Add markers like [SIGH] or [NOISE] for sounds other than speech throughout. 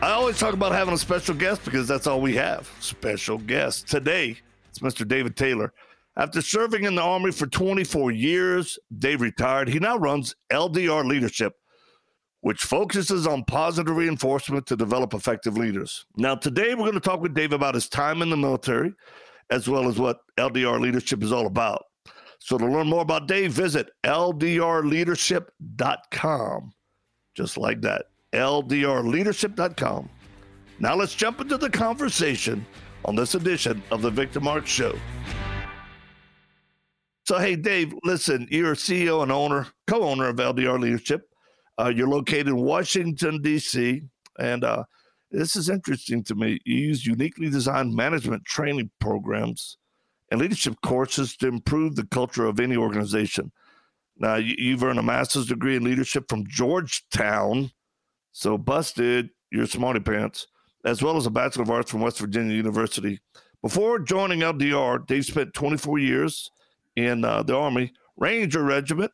I always talk about having a special guest because that's all we have. Special guest. Today, it's Mr. David Taylor. After serving in the Army for 24 years, Dave retired. He now runs LDR Leadership, which focuses on positive reinforcement to develop effective leaders. Now, today we're going to talk with Dave about his time in the military, as well as what LDR Leadership is all about. So, to learn more about Dave, visit ldrleadership.com. Just like that ldrleadership.com. Now let's jump into the conversation on this edition of the Victor Marx Show. So, hey, Dave, listen, you're CEO and owner, co owner of LDR Leadership. Uh, you're located in Washington, D.C., and uh, this is interesting to me. You use uniquely designed management training programs and leadership courses to improve the culture of any organization. Now, you've earned a master's degree in leadership from Georgetown so busted your smarty pants, as well as a Bachelor of Arts from West Virginia University. Before joining LDR, Dave spent 24 years in uh, the Army Ranger Regiment.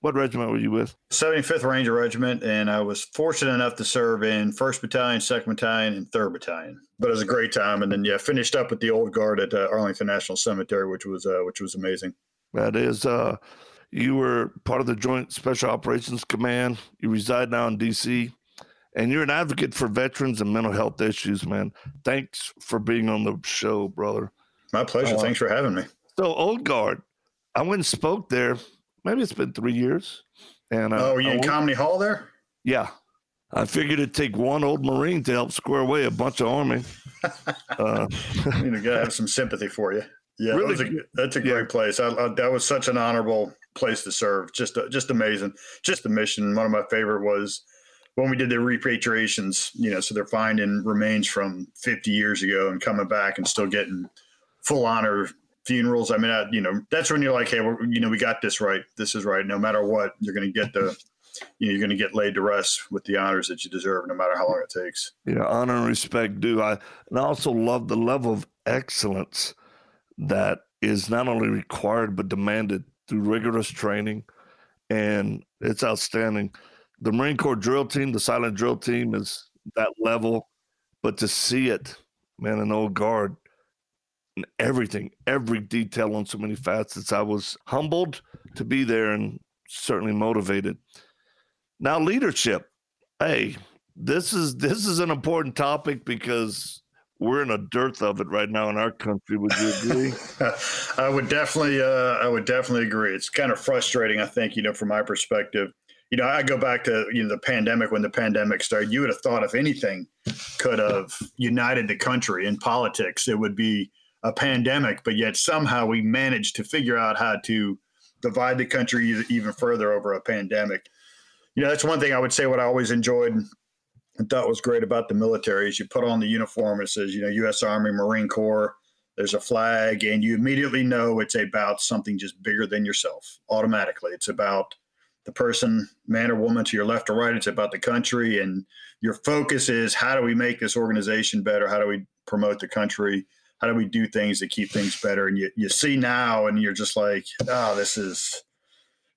What regiment were you with? 75th Ranger Regiment, and I was fortunate enough to serve in 1st Battalion, 2nd Battalion, and 3rd Battalion. But it was a great time, and then yeah, finished up with the Old Guard at uh, Arlington National Cemetery, which was uh, which was amazing. That is uh, you were part of the Joint Special Operations Command. You reside now in D.C., and you're an advocate for veterans and mental health issues, man. Thanks for being on the show, brother. My pleasure. Uh, Thanks for having me. So, Old Guard, I went and spoke there. Maybe it's been three years. And uh, oh, were you I in Conmy Hall there? Yeah. I figured it'd take one old Marine to help square away a bunch of Army. [LAUGHS] uh, you know, gotta have [LAUGHS] some sympathy for you. Yeah, really, that a, that's a great yeah. place. I, I, that was such an honorable place to serve. Just uh, just amazing. Just the mission. One of my favorite was when we did the repatriations. You know, so they're finding remains from 50 years ago and coming back and still getting full honor funerals. I mean, I, you know, that's when you're like, hey, you know, we got this right. This is right. No matter what, you're going to get the [LAUGHS] you know, you're going to get laid to rest with the honors that you deserve, no matter how long it takes. Yeah, honor and respect due. I and I also love the level of excellence that is not only required but demanded through rigorous training, and it's outstanding. The Marine Corps drill team, the silent drill team, is that level, but to see it, man, an old guard, and everything, every detail on so many facets, I was humbled to be there and certainly motivated. Now, leadership. Hey, this is this is an important topic because we're in a dearth of it right now in our country. Would you agree? [LAUGHS] I would definitely, uh, I would definitely agree. It's kind of frustrating, I think, you know, from my perspective. You know, I go back to you know the pandemic when the pandemic started. You would have thought if anything could have united the country in politics, it would be a pandemic. But yet somehow we managed to figure out how to divide the country even further over a pandemic. You know, that's one thing I would say. What I always enjoyed I thought was great about the military is you put on the uniform, it says, you know, U.S. Army, Marine Corps, there's a flag, and you immediately know it's about something just bigger than yourself automatically. It's about the person, man or woman to your left or right. It's about the country. And your focus is how do we make this organization better? How do we promote the country? How do we do things to keep things better? And you, you see now, and you're just like, oh, this is,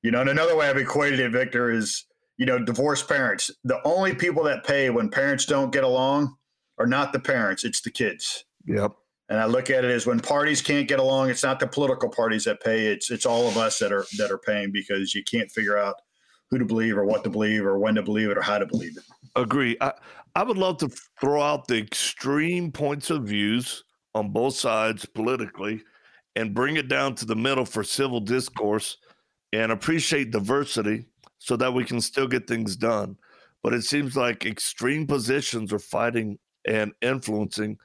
you know, and another way I've equated it, Victor, is you know, divorced parents. The only people that pay when parents don't get along are not the parents, it's the kids. Yep. And I look at it as when parties can't get along, it's not the political parties that pay. It's it's all of us that are that are paying because you can't figure out who to believe or what to believe or when to believe it or how to believe it. Agree. I, I would love to throw out the extreme points of views on both sides politically and bring it down to the middle for civil discourse and appreciate diversity so that we can still get things done. But it seems like extreme positions are fighting and influencing,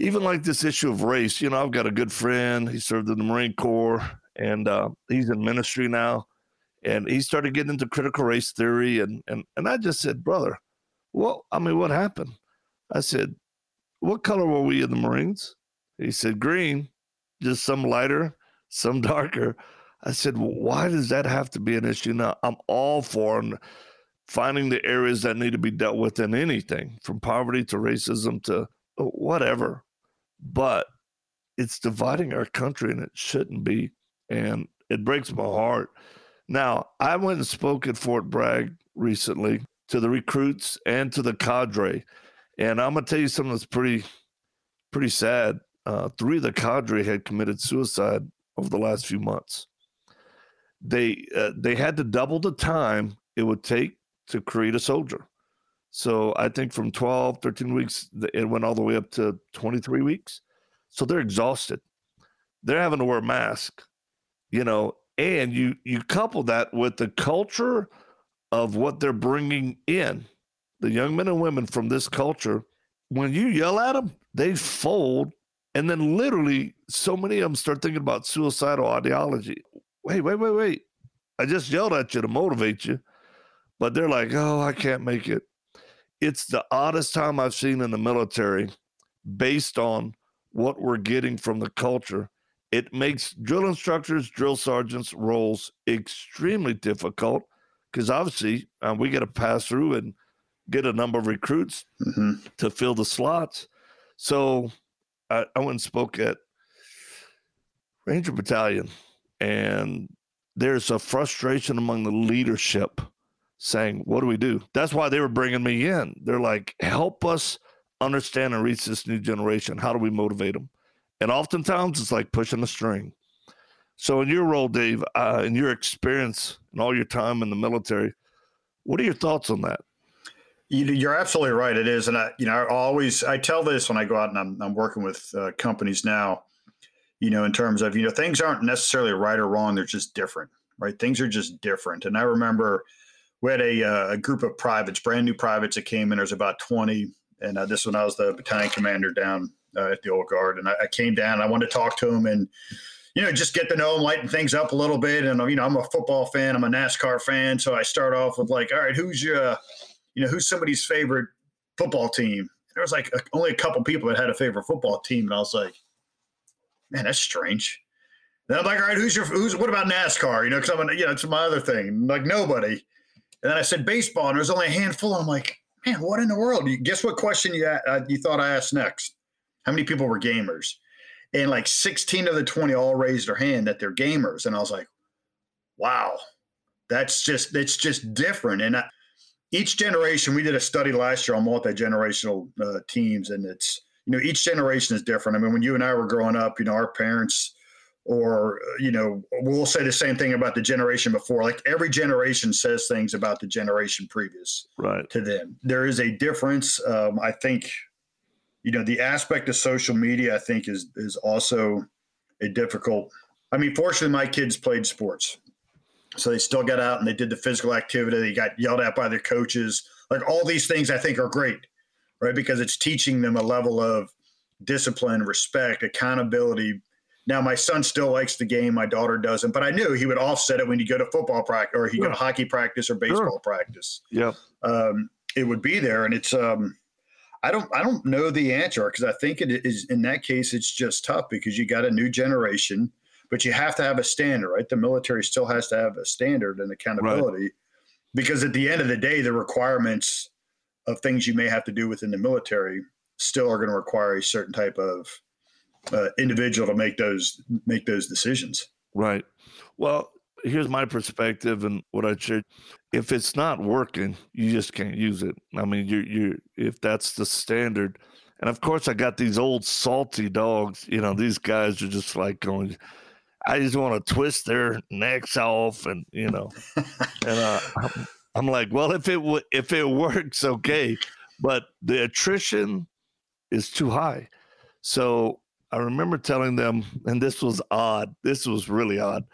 even like this issue of race. You know, I've got a good friend. He served in the Marine Corps and uh, he's in ministry now. And he started getting into critical race theory. And, and, and I just said, brother, well, I mean, what happened? I said, What color were we in the Marines? He said, Green, just some lighter, some [LAUGHS] darker. I said, well, Why does that have to be an issue? Now, I'm all for finding the areas that need to be dealt with in anything from poverty to racism to whatever. But it's dividing our country and it shouldn't be. And it breaks my heart. Now, I went and spoke at Fort Bragg recently to the recruits and to the cadre. And I'm gonna tell you something that's pretty, pretty sad. Uh, three of the cadre had committed suicide over the last few months. They uh, they had to double the time it would take to create a soldier. So I think from 12, 13 weeks, it went all the way up to 23 weeks. So they're exhausted. They're having to wear a mask, you know, and you you couple that with the culture of what they're bringing in, the young men and women from this culture. When you yell at them, they fold, and then literally, so many of them start thinking about suicidal ideology. Wait, wait, wait, wait! I just yelled at you to motivate you, but they're like, "Oh, I can't make it." It's the oddest time I've seen in the military, based on what we're getting from the culture it makes drill instructors, drill sergeants roles extremely difficult because obviously um, we got to pass through and get a number of recruits mm-hmm. to fill the slots. So I, I went and spoke at Ranger Battalion, and there's a frustration among the leadership saying, What do we do? That's why they were bringing me in. They're like, Help us understand and reach this new generation. How do we motivate them? And oftentimes it's like pushing a string. So, in your role, Dave, uh, in your experience and all your time in the military, what are your thoughts on that? You're absolutely right. It is, and I, you know, I always I tell this when I go out and I'm, I'm working with uh, companies now. You know, in terms of you know things aren't necessarily right or wrong; they're just different, right? Things are just different. And I remember we had a, uh, a group of privates, brand new privates that came in. There's about 20, and uh, this one, I was the battalion commander down uh, at the old guard, and I, I, came down. I wanted to talk to him and you know just get to know him, lighten things up a little bit. And you know, I'm a football fan. I'm a NASCAR fan, so I start off with like, all right, who's your, you know, who's somebody's favorite football team? There was like a, only a couple people that had a favorite football team, and I was like, man, that's strange. Then I'm like, all right, who's your who's what about NASCAR? You know, because I'm you know it's my other thing. like nobody. And then I said baseball, and there's only a handful. I'm like, man, what in the world? You Guess what question you uh, you thought I asked next? how many people were gamers? And like 16 of the 20 all raised their hand that they're gamers. And I was like, wow, that's just, it's just different. And I, each generation, we did a study last year on multi-generational uh, teams and it's, you know, each generation is different. I mean, when you and I were growing up, you know, our parents, or you know we'll say the same thing about the generation before. Like every generation says things about the generation previous right. to them. There is a difference. Um, i think you know the aspect of social media i think is is also a difficult i mean fortunately my kids played sports. So they still got out and they did the physical activity. They got yelled at by their coaches. Like all these things i think are great right because it's teaching them a level of discipline respect accountability now my son still likes the game my daughter doesn't but i knew he would offset it when you go to football practice or he sure. go to hockey practice or baseball sure. practice yeah um, it would be there and it's um I don't I don't know the answer because I think it is in that case it's just tough because you got a new generation, but you have to have a standard, right? The military still has to have a standard and accountability right. because at the end of the day, the requirements of things you may have to do within the military still are going to require a certain type of uh, individual to make those make those decisions. Right. Well, here's my perspective and what I share. If it's not working, you just can't use it. I mean, you you if that's the standard. And of course, I got these old salty dogs. You know, these guys are just like going. I just want to twist their necks off, and you know, and uh, [LAUGHS] I'm, like, well, if it w- if it [LAUGHS] works, okay, but the attrition is too high. So I remember telling them, and this was odd. This was really odd.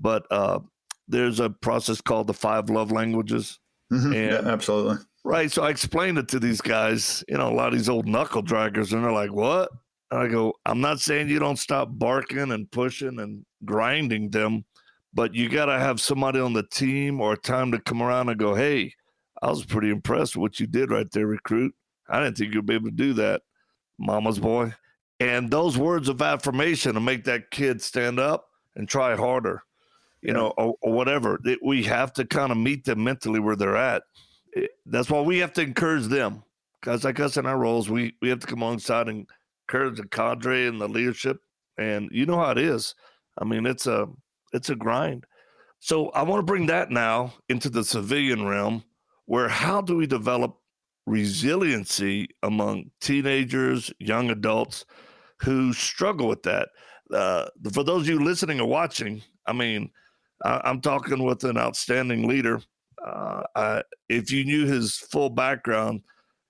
But uh, there's a process called the five love languages. Mm-hmm. And, yeah, absolutely. Right. So I explained it to these guys, you know, a lot of these old knuckle draggers, and they're like, what? And I go, I'm not saying you don't stop barking and pushing and grinding them, but you got to have somebody on the team or time to come around and go, hey, I was pretty impressed with what you did right there, recruit. I didn't think you'd be able to do that, mama's boy. And those words of affirmation to make that kid stand up and try harder, you yeah. know, or, or whatever. It, we have to kind of meet them mentally where they're at. It, that's why we have to encourage them. Guys like us in our roles, we, we have to come alongside and encourage the cadre and the leadership. And you know how it is. I mean, it's a it's a grind. So I want to bring that now into the civilian realm, where how do we develop resiliency among teenagers, young adults who struggle with that? Uh, for those of you listening or watching, I mean, I, am talking with an outstanding leader. Uh, I, if you knew his full background,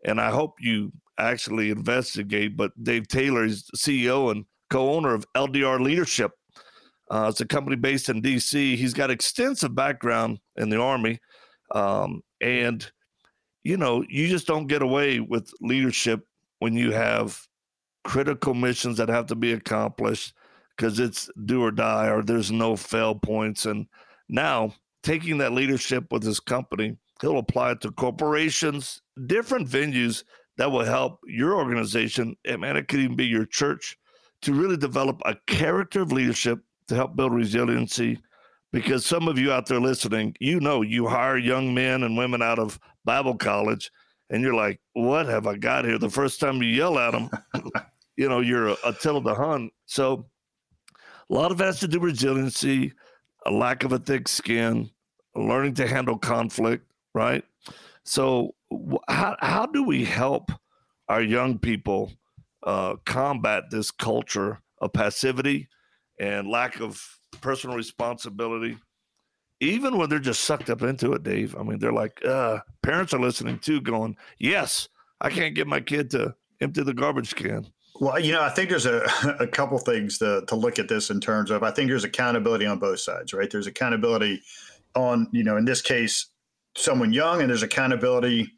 and I hope you actually investigate, but Dave Taylor is CEO and co-owner of LDR Leadership. Uh, it's a company based in D.C. He's got extensive background in the Army, um, and you know you just don't get away with leadership when you have critical missions that have to be accomplished because it's do or die or there's no fail points. And now taking that leadership with his company, he'll apply it to corporations, different venues that will help your organization, and man, it could even be your church, to really develop a character of leadership to help build resiliency. Because some of you out there listening, you know, you hire young men and women out of Bible college, and you're like, "What have I got here?" The first time you yell at them, [LAUGHS] you know, you're a, Attila the Hun. So, a lot of it has to do with resiliency, a lack of a thick skin, learning to handle conflict, right? So, how how do we help our young people uh, combat this culture of passivity and lack of personal responsibility, even when they're just sucked up into it, Dave? I mean, they're like, uh, parents are listening too, going, "Yes, I can't get my kid to empty the garbage can." Well, you know, I think there's a, [LAUGHS] a couple things to, to look at this in terms of I think there's accountability on both sides, right? There's accountability on, you know, in this case, someone young, and there's accountability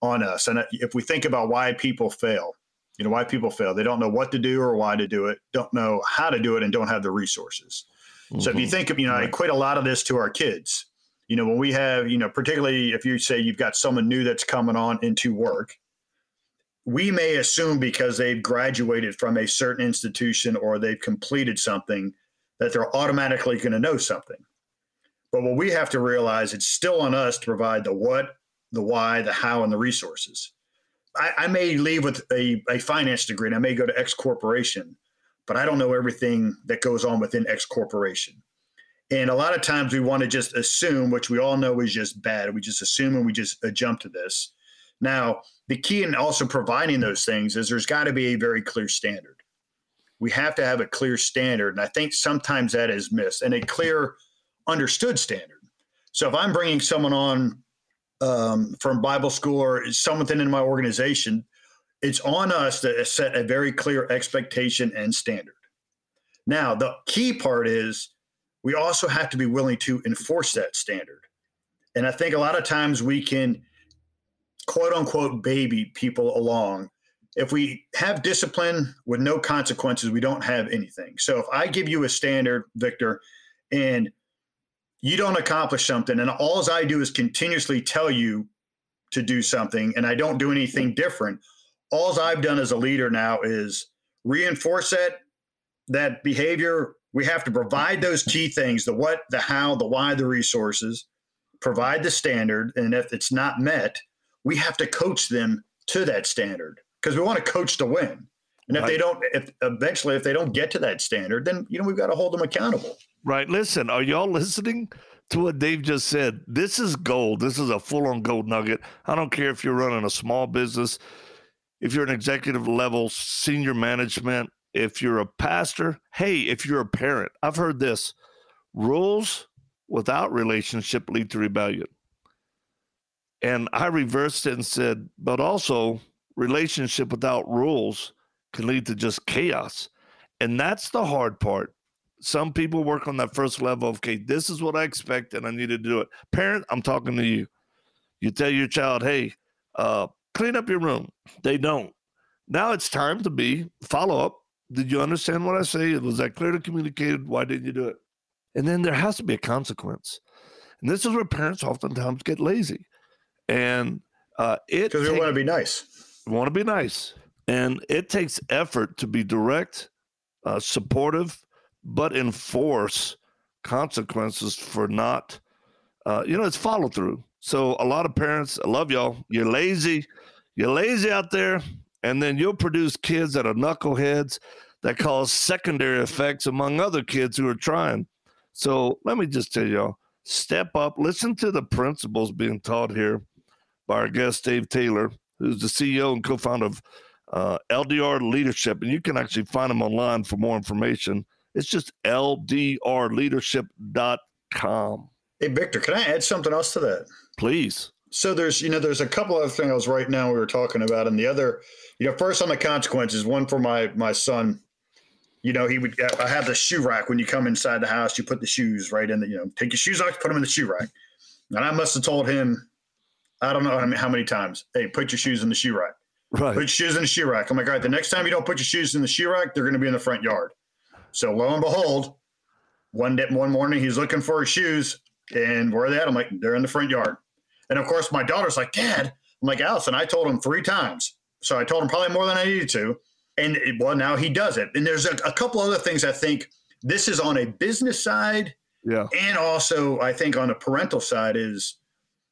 on us. And if we think about why people fail, you know, why people fail, they don't know what to do or why to do it, don't know how to do it, and don't have the resources. Mm-hmm. So if you mm-hmm. think of, you know, right. I equate a lot of this to our kids. You know, when we have, you know, particularly if you say you've got someone new that's coming on into work, we may assume because they've graduated from a certain institution or they've completed something that they're automatically going to know something. But what we have to realize, it's still on us to provide the what, the why, the how, and the resources. I, I may leave with a, a finance degree and I may go to X corporation, but I don't know everything that goes on within X corporation. And a lot of times we want to just assume, which we all know is just bad. We just assume and we just uh, jump to this. Now, the key in also providing those things is there's got to be a very clear standard. We have to have a clear standard. And I think sometimes that is missed and a clear, understood standard. So if I'm bringing someone on um, from Bible school or someone in my organization, it's on us to set a very clear expectation and standard. Now, the key part is we also have to be willing to enforce that standard. And I think a lot of times we can quote unquote baby people along. If we have discipline with no consequences, we don't have anything. So if I give you a standard, Victor, and you don't accomplish something, and all I do is continuously tell you to do something, and I don't do anything different, all I've done as a leader now is reinforce that that behavior. We have to provide those key things: the what, the how, the why, the resources. Provide the standard, and if it's not met, we have to coach them to that standard because we want to coach to win. And if right. they don't, if eventually if they don't get to that standard, then you know we've got to hold them accountable. Right. Listen, are y'all listening to what Dave just said? This is gold. This is a full-on gold nugget. I don't care if you're running a small business, if you're an executive level, senior management, if you're a pastor, hey, if you're a parent. I've heard this. Rules without relationship lead to rebellion. And I reversed it and said, but also relationship without rules can lead to just chaos. And that's the hard part. Some people work on that first level of, okay, this is what I expect and I need to do it. Parent, I'm talking to you. You tell your child, hey, uh, clean up your room. They don't. Now it's time to be follow up. Did you understand what I say? Was that clearly communicated? Why didn't you do it? And then there has to be a consequence. And this is where parents oftentimes get lazy and uh, it because we want to be nice. want to be nice. And it takes effort to be direct, uh, supportive, but enforce consequences for not, uh, you know, it's follow through. So a lot of parents, I love y'all. You're lazy. You're lazy out there. And then you'll produce kids that are knuckleheads that cause secondary effects among other kids who are trying. So let me just tell y'all step up, listen to the principles being taught here by our guest, Dave Taylor, who's the CEO and co founder of uh, LDR Leadership. And you can actually find him online for more information. It's just ldrleadership.com. Hey, Victor, can I add something else to that? Please. So there's, you know, there's a couple other things right now we were talking about, and the other, you know, first on the consequences. One for my my son, you know, he would. I have the shoe rack when you come inside the house. You put the shoes right in the, you know, take your shoes off, put them in the shoe rack. And I must have told him, I don't know how many times, hey, put your shoes in the shoe rack. Right. Put your shoes in the shoe rack. I'm like, all right, the next time you don't put your shoes in the shoe rack, they're going to be in the front yard. So lo and behold, one day, one morning, he's looking for his shoes, and where are they at? I'm like, they're in the front yard. And of course, my daughter's like, Dad, I'm like, Allison, I told him three times. So I told him probably more than I needed to. And it, well, now he does it. And there's a, a couple other things I think this is on a business side. Yeah. And also, I think on a parental side is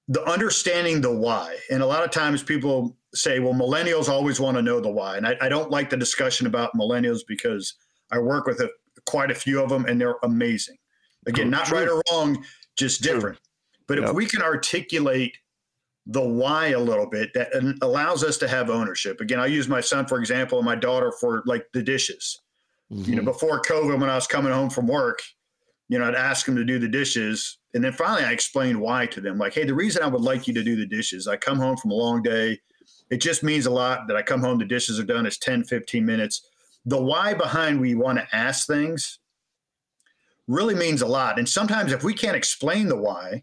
the understanding the why. And a lot of times people say, well, millennials always want to know the why. And I, I don't like the discussion about millennials because I work with a, quite a few of them and they're amazing. Again, not True. right or wrong, just different. True. But yep. if we can articulate the why a little bit, that allows us to have ownership. Again, I use my son for example, and my daughter for like the dishes. Mm-hmm. You know, mm-hmm. before COVID, when I was coming home from work, you know, I'd ask them to do the dishes. And then finally I explained why to them. Like, hey, the reason I would like you to do the dishes, I come home from a long day. It just means a lot that I come home, the dishes are done. It's 10, 15 minutes. The why behind we want to ask things really means a lot. And sometimes if we can't explain the why,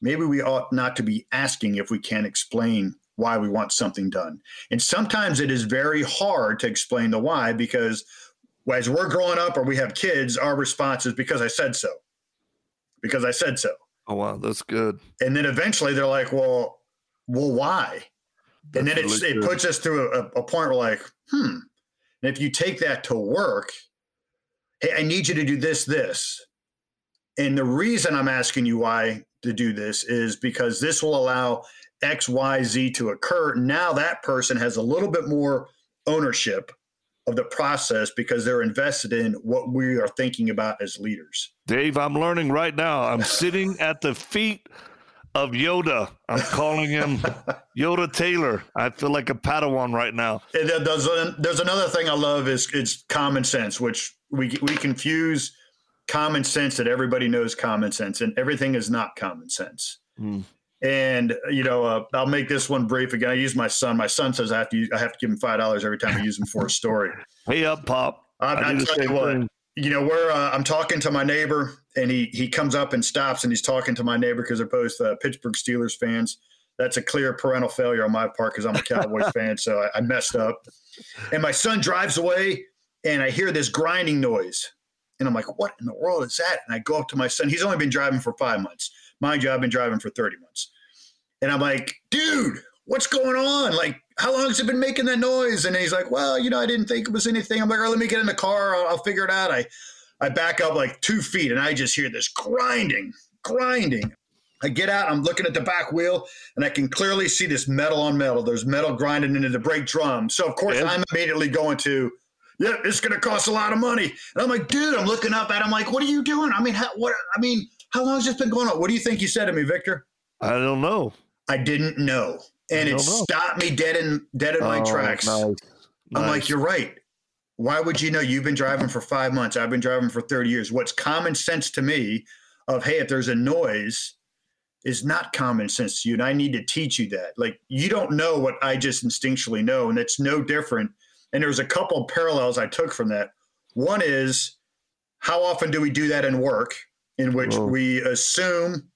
maybe we ought not to be asking if we can't explain why we want something done. And sometimes it is very hard to explain the why because as we're growing up or we have kids, our response is because I said so. Because I said so. Oh wow, that's good. And then eventually they're like, well, well, why? That's and then really it, it puts us through a, a point where like, hmm. And if you take that to work, hey, I need you to do this, this. And the reason I'm asking you why to do this is because this will allow X, Y, Z to occur. Now that person has a little bit more ownership of the process because they're invested in what we are thinking about as leaders. Dave, I'm learning right now. I'm sitting at the feet of Yoda. I'm calling him [LAUGHS] Yoda Taylor. I feel like a Padawan right now. And there's, there's another thing I love is it's common sense, which we we confuse common sense that everybody knows common sense, and everything is not common sense. Mm. And you know, uh, I'll make this one brief again. I use my son. My son says I have to use, I have to give him five dollars every time I use him for a story. [LAUGHS] hey up, pop! I, I, I tell you what, thing. You know, where uh, I'm talking to my neighbor, and he he comes up and stops, and he's talking to my neighbor because they're both uh, Pittsburgh Steelers fans. That's a clear parental failure on my part because I'm a Cowboys [LAUGHS] fan, so I, I messed up. And my son drives away, and I hear this grinding noise, and I'm like, "What in the world is that?" And I go up to my son. He's only been driving for five months. Mind you, I've been driving for 30 months. And I'm like, dude, what's going on? Like, how long has it been making that noise? And he's like, well, you know, I didn't think it was anything. I'm like, oh, let me get in the car. I'll, I'll figure it out. I, I back up like two feet and I just hear this grinding, grinding. I get out, I'm looking at the back wheel, and I can clearly see this metal on metal. There's metal grinding into the brake drum. So, of course, yeah. I'm immediately going to, yeah, it's going to cost a lot of money. And I'm like, dude, I'm looking up at him like, what are you doing? I mean, how, what, I mean, how long has this been going on? What do you think you said to me, Victor? I don't know. I didn't know, and it stopped me dead in dead in my oh, tracks. Nice. I'm nice. like, you're right. Why would you know? You've been driving for five months. I've been driving for 30 years. What's common sense to me of hey, if there's a noise, is not common sense to you, and I need to teach you that. Like you don't know what I just instinctually know, and it's no different. And there's a couple parallels I took from that. One is how often do we do that in work, in which Whoa. we assume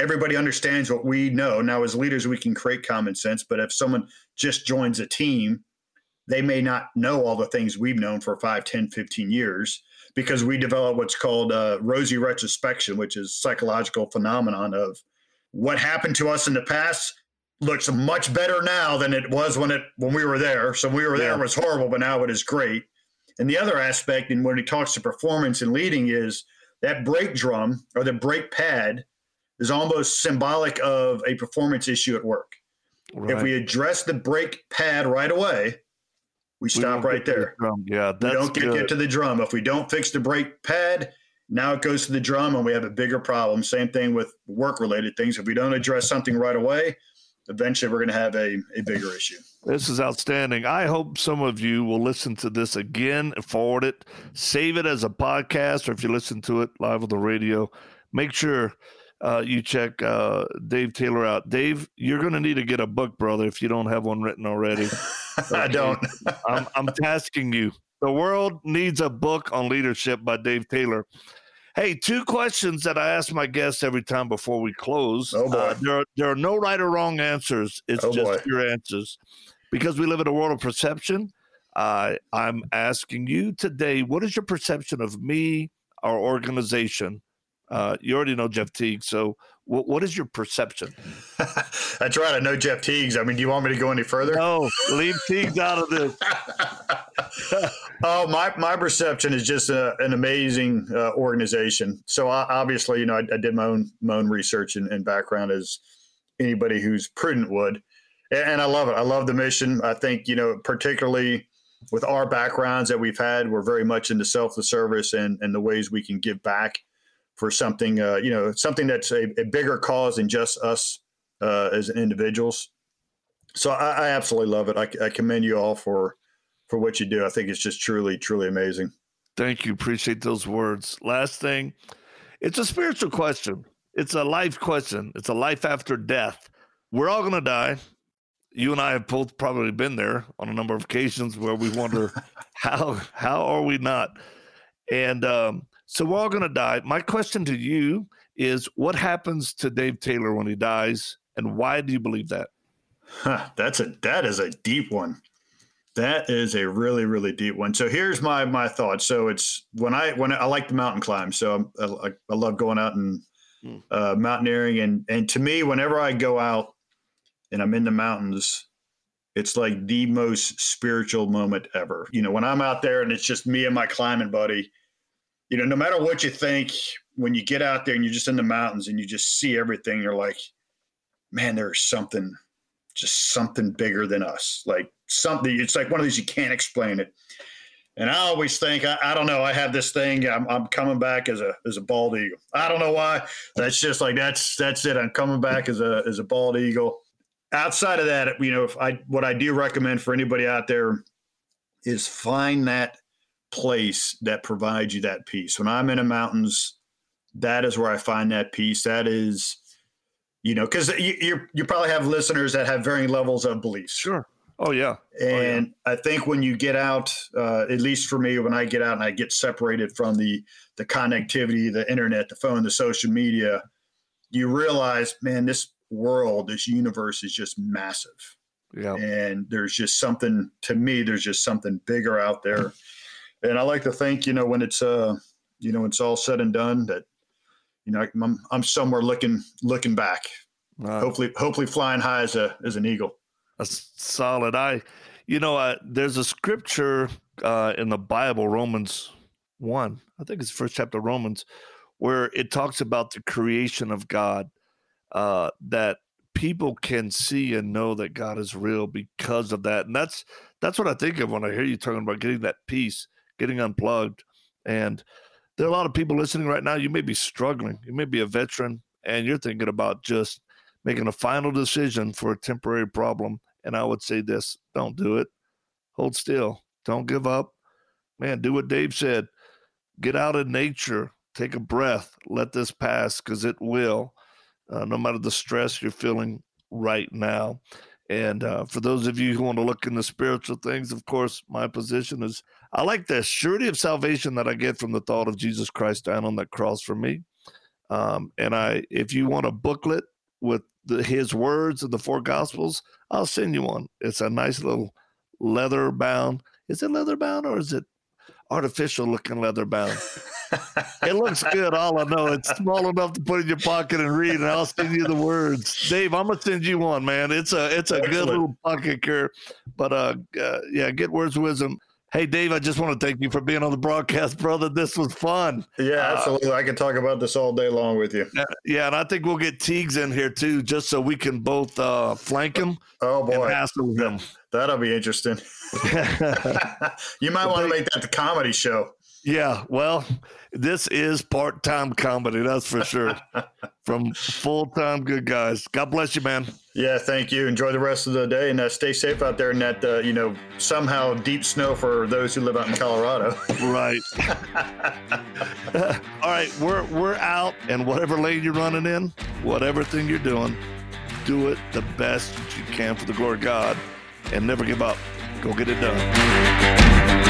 everybody understands what we know. Now, as leaders, we can create common sense, but if someone just joins a team, they may not know all the things we've known for 5, 10, 15 years because we develop what's called a rosy retrospection, which is psychological phenomenon of what happened to us in the past looks much better now than it was when it when we were there. So we were there yeah. was horrible, but now it is great. And the other aspect, and when he talks to performance and leading, is that brake drum or the brake pad is almost symbolic of a performance issue at work. Right. If we address the brake pad right away, we stop we right there. The yeah, we don't get, get to the drum. If we don't fix the brake pad, now it goes to the drum and we have a bigger problem. Same thing with work related things. If we don't address something right away, eventually we're going to have a, a bigger issue. This is outstanding. I hope some of you will listen to this again, forward it, save it as a podcast, or if you listen to it live on the radio, make sure uh, you check uh, Dave Taylor out. Dave, you're going to need to get a book, brother, if you don't have one written already. [LAUGHS] I don't. [LAUGHS] I'm, I'm tasking you. The world needs a book on leadership by Dave Taylor. Hey, two questions that I ask my guests every time before we close. Oh boy. Uh, there, are, there are no right or wrong answers. It's oh just boy. your answers. Because we live in a world of perception, uh, I'm asking you today what is your perception of me, our organization, uh, you already know Jeff Teague, so what, what is your perception? [LAUGHS] That's right. I know Jeff Teagues. I mean, do you want me to go any further? No, leave Teagues out of this. [LAUGHS] oh, my my perception is just a, an amazing uh, organization. So I, obviously, you know, I, I, did my own my own research and, and, background as anybody who's prudent would, and, and I love it. I love the mission. I think you know, particularly with our backgrounds that we've had, we're very much into self service and and the ways we can give back for something, uh, you know, something that's a, a, bigger cause than just us uh, as individuals. So I, I absolutely love it. I, I, commend you all for for what you do. I think it's just truly, truly amazing. Thank you. Appreciate those words. Last thing, it's a spiritual question. It's a life question. It's a life after death. We're all going to die. You and I have both probably been there on a number of occasions where we wonder [LAUGHS] how how are we not? And um, so we're all going to die. My question to you is what happens to Dave Taylor when he dies, and why do you believe that? Huh, that's a that is a deep one. That is a really really deep one. So here's my my thoughts. So it's when I when I, I like the mountain climb. So I, I love going out and hmm. uh, mountaineering, and and to me, whenever I go out and I'm in the mountains, it's like the most spiritual moment ever. You know, when I'm out there and it's just me and my climbing buddy you know, no matter what you think, when you get out there and you're just in the mountains and you just see everything, you're like, man, there's something, just something bigger than us. Like something, it's like one of these, you can't explain it. And I always think, I, I don't know, I have this thing, I'm, I'm, coming back as a, as a bald eagle. I don't know why. That's just like, that's, that's it. I'm coming back as a, as a bald eagle. Outside of that, you know, if I, what I do recommend for anybody out there is find that place that provides you that peace. When I'm in the mountains, that is where I find that peace. That is, you know, because you, you, you probably have listeners that have varying levels of beliefs. Sure. Oh yeah. And oh, yeah. I think when you get out, uh, at least for me, when I get out and I get separated from the the connectivity, the internet, the phone, the social media, you realize, man, this world, this universe is just massive. Yeah. And there's just something to me. There's just something bigger out there [LAUGHS] and I like to think, you know, when it's uh, you know, it's all said and done, that you know, I'm I'm somewhere looking looking back, uh, hopefully hopefully flying high as a as an eagle. That's solid. I, you know, uh, there's a scripture uh, in the Bible, Romans one, I think it's the first chapter of Romans, where it talks about the creation of God, uh, that people can see and know that God is real because of that, and that's that's what I think of when I hear you talking about getting that peace getting unplugged. And there are a lot of people listening right now. You may be struggling. You may be a veteran and you're thinking about just making a final decision for a temporary problem. And I would say this don't do it. Hold still. Don't give up. Man, do what Dave said. Get out in nature. Take a breath. Let this pass because it will, uh, no matter the stress you're feeling right now. And uh, for those of you who want to look into spiritual things, of course, my position is I like the surety of salvation that I get from the thought of Jesus Christ down on that cross for me. Um, and I, if you want a booklet with the, his words of the four gospels, I'll send you one. It's a nice little leather bound. Is it leather bound or is it? artificial looking leather bound. [LAUGHS] it looks good. All I know, it's small enough to put in your pocket and read, and I'll send you the words. Dave, I'm gonna send you one, man. It's a it's a Excellent. good little pocket care. But uh, uh, yeah, get words of wisdom. Hey, Dave, I just want to thank you for being on the broadcast, brother. This was fun. Yeah, uh, absolutely. Uh, I can talk about this all day long with you. Yeah, and I think we'll get Teagues in here too, just so we can both uh, flank him. Oh boy, hassle him. That'll be interesting. [LAUGHS] [LAUGHS] you might want to make that the comedy show. Yeah, well, this is part time comedy, that's for sure. [LAUGHS] From full time good guys. God bless you, man. Yeah, thank you. Enjoy the rest of the day and uh, stay safe out there in that, uh, you know, somehow deep snow for those who live out in Colorado. right. [LAUGHS] [LAUGHS] All right, we're we're out, and whatever lane you're running in, whatever thing you're doing, do it the best that you can for the glory of God, and never give up. Go get it done.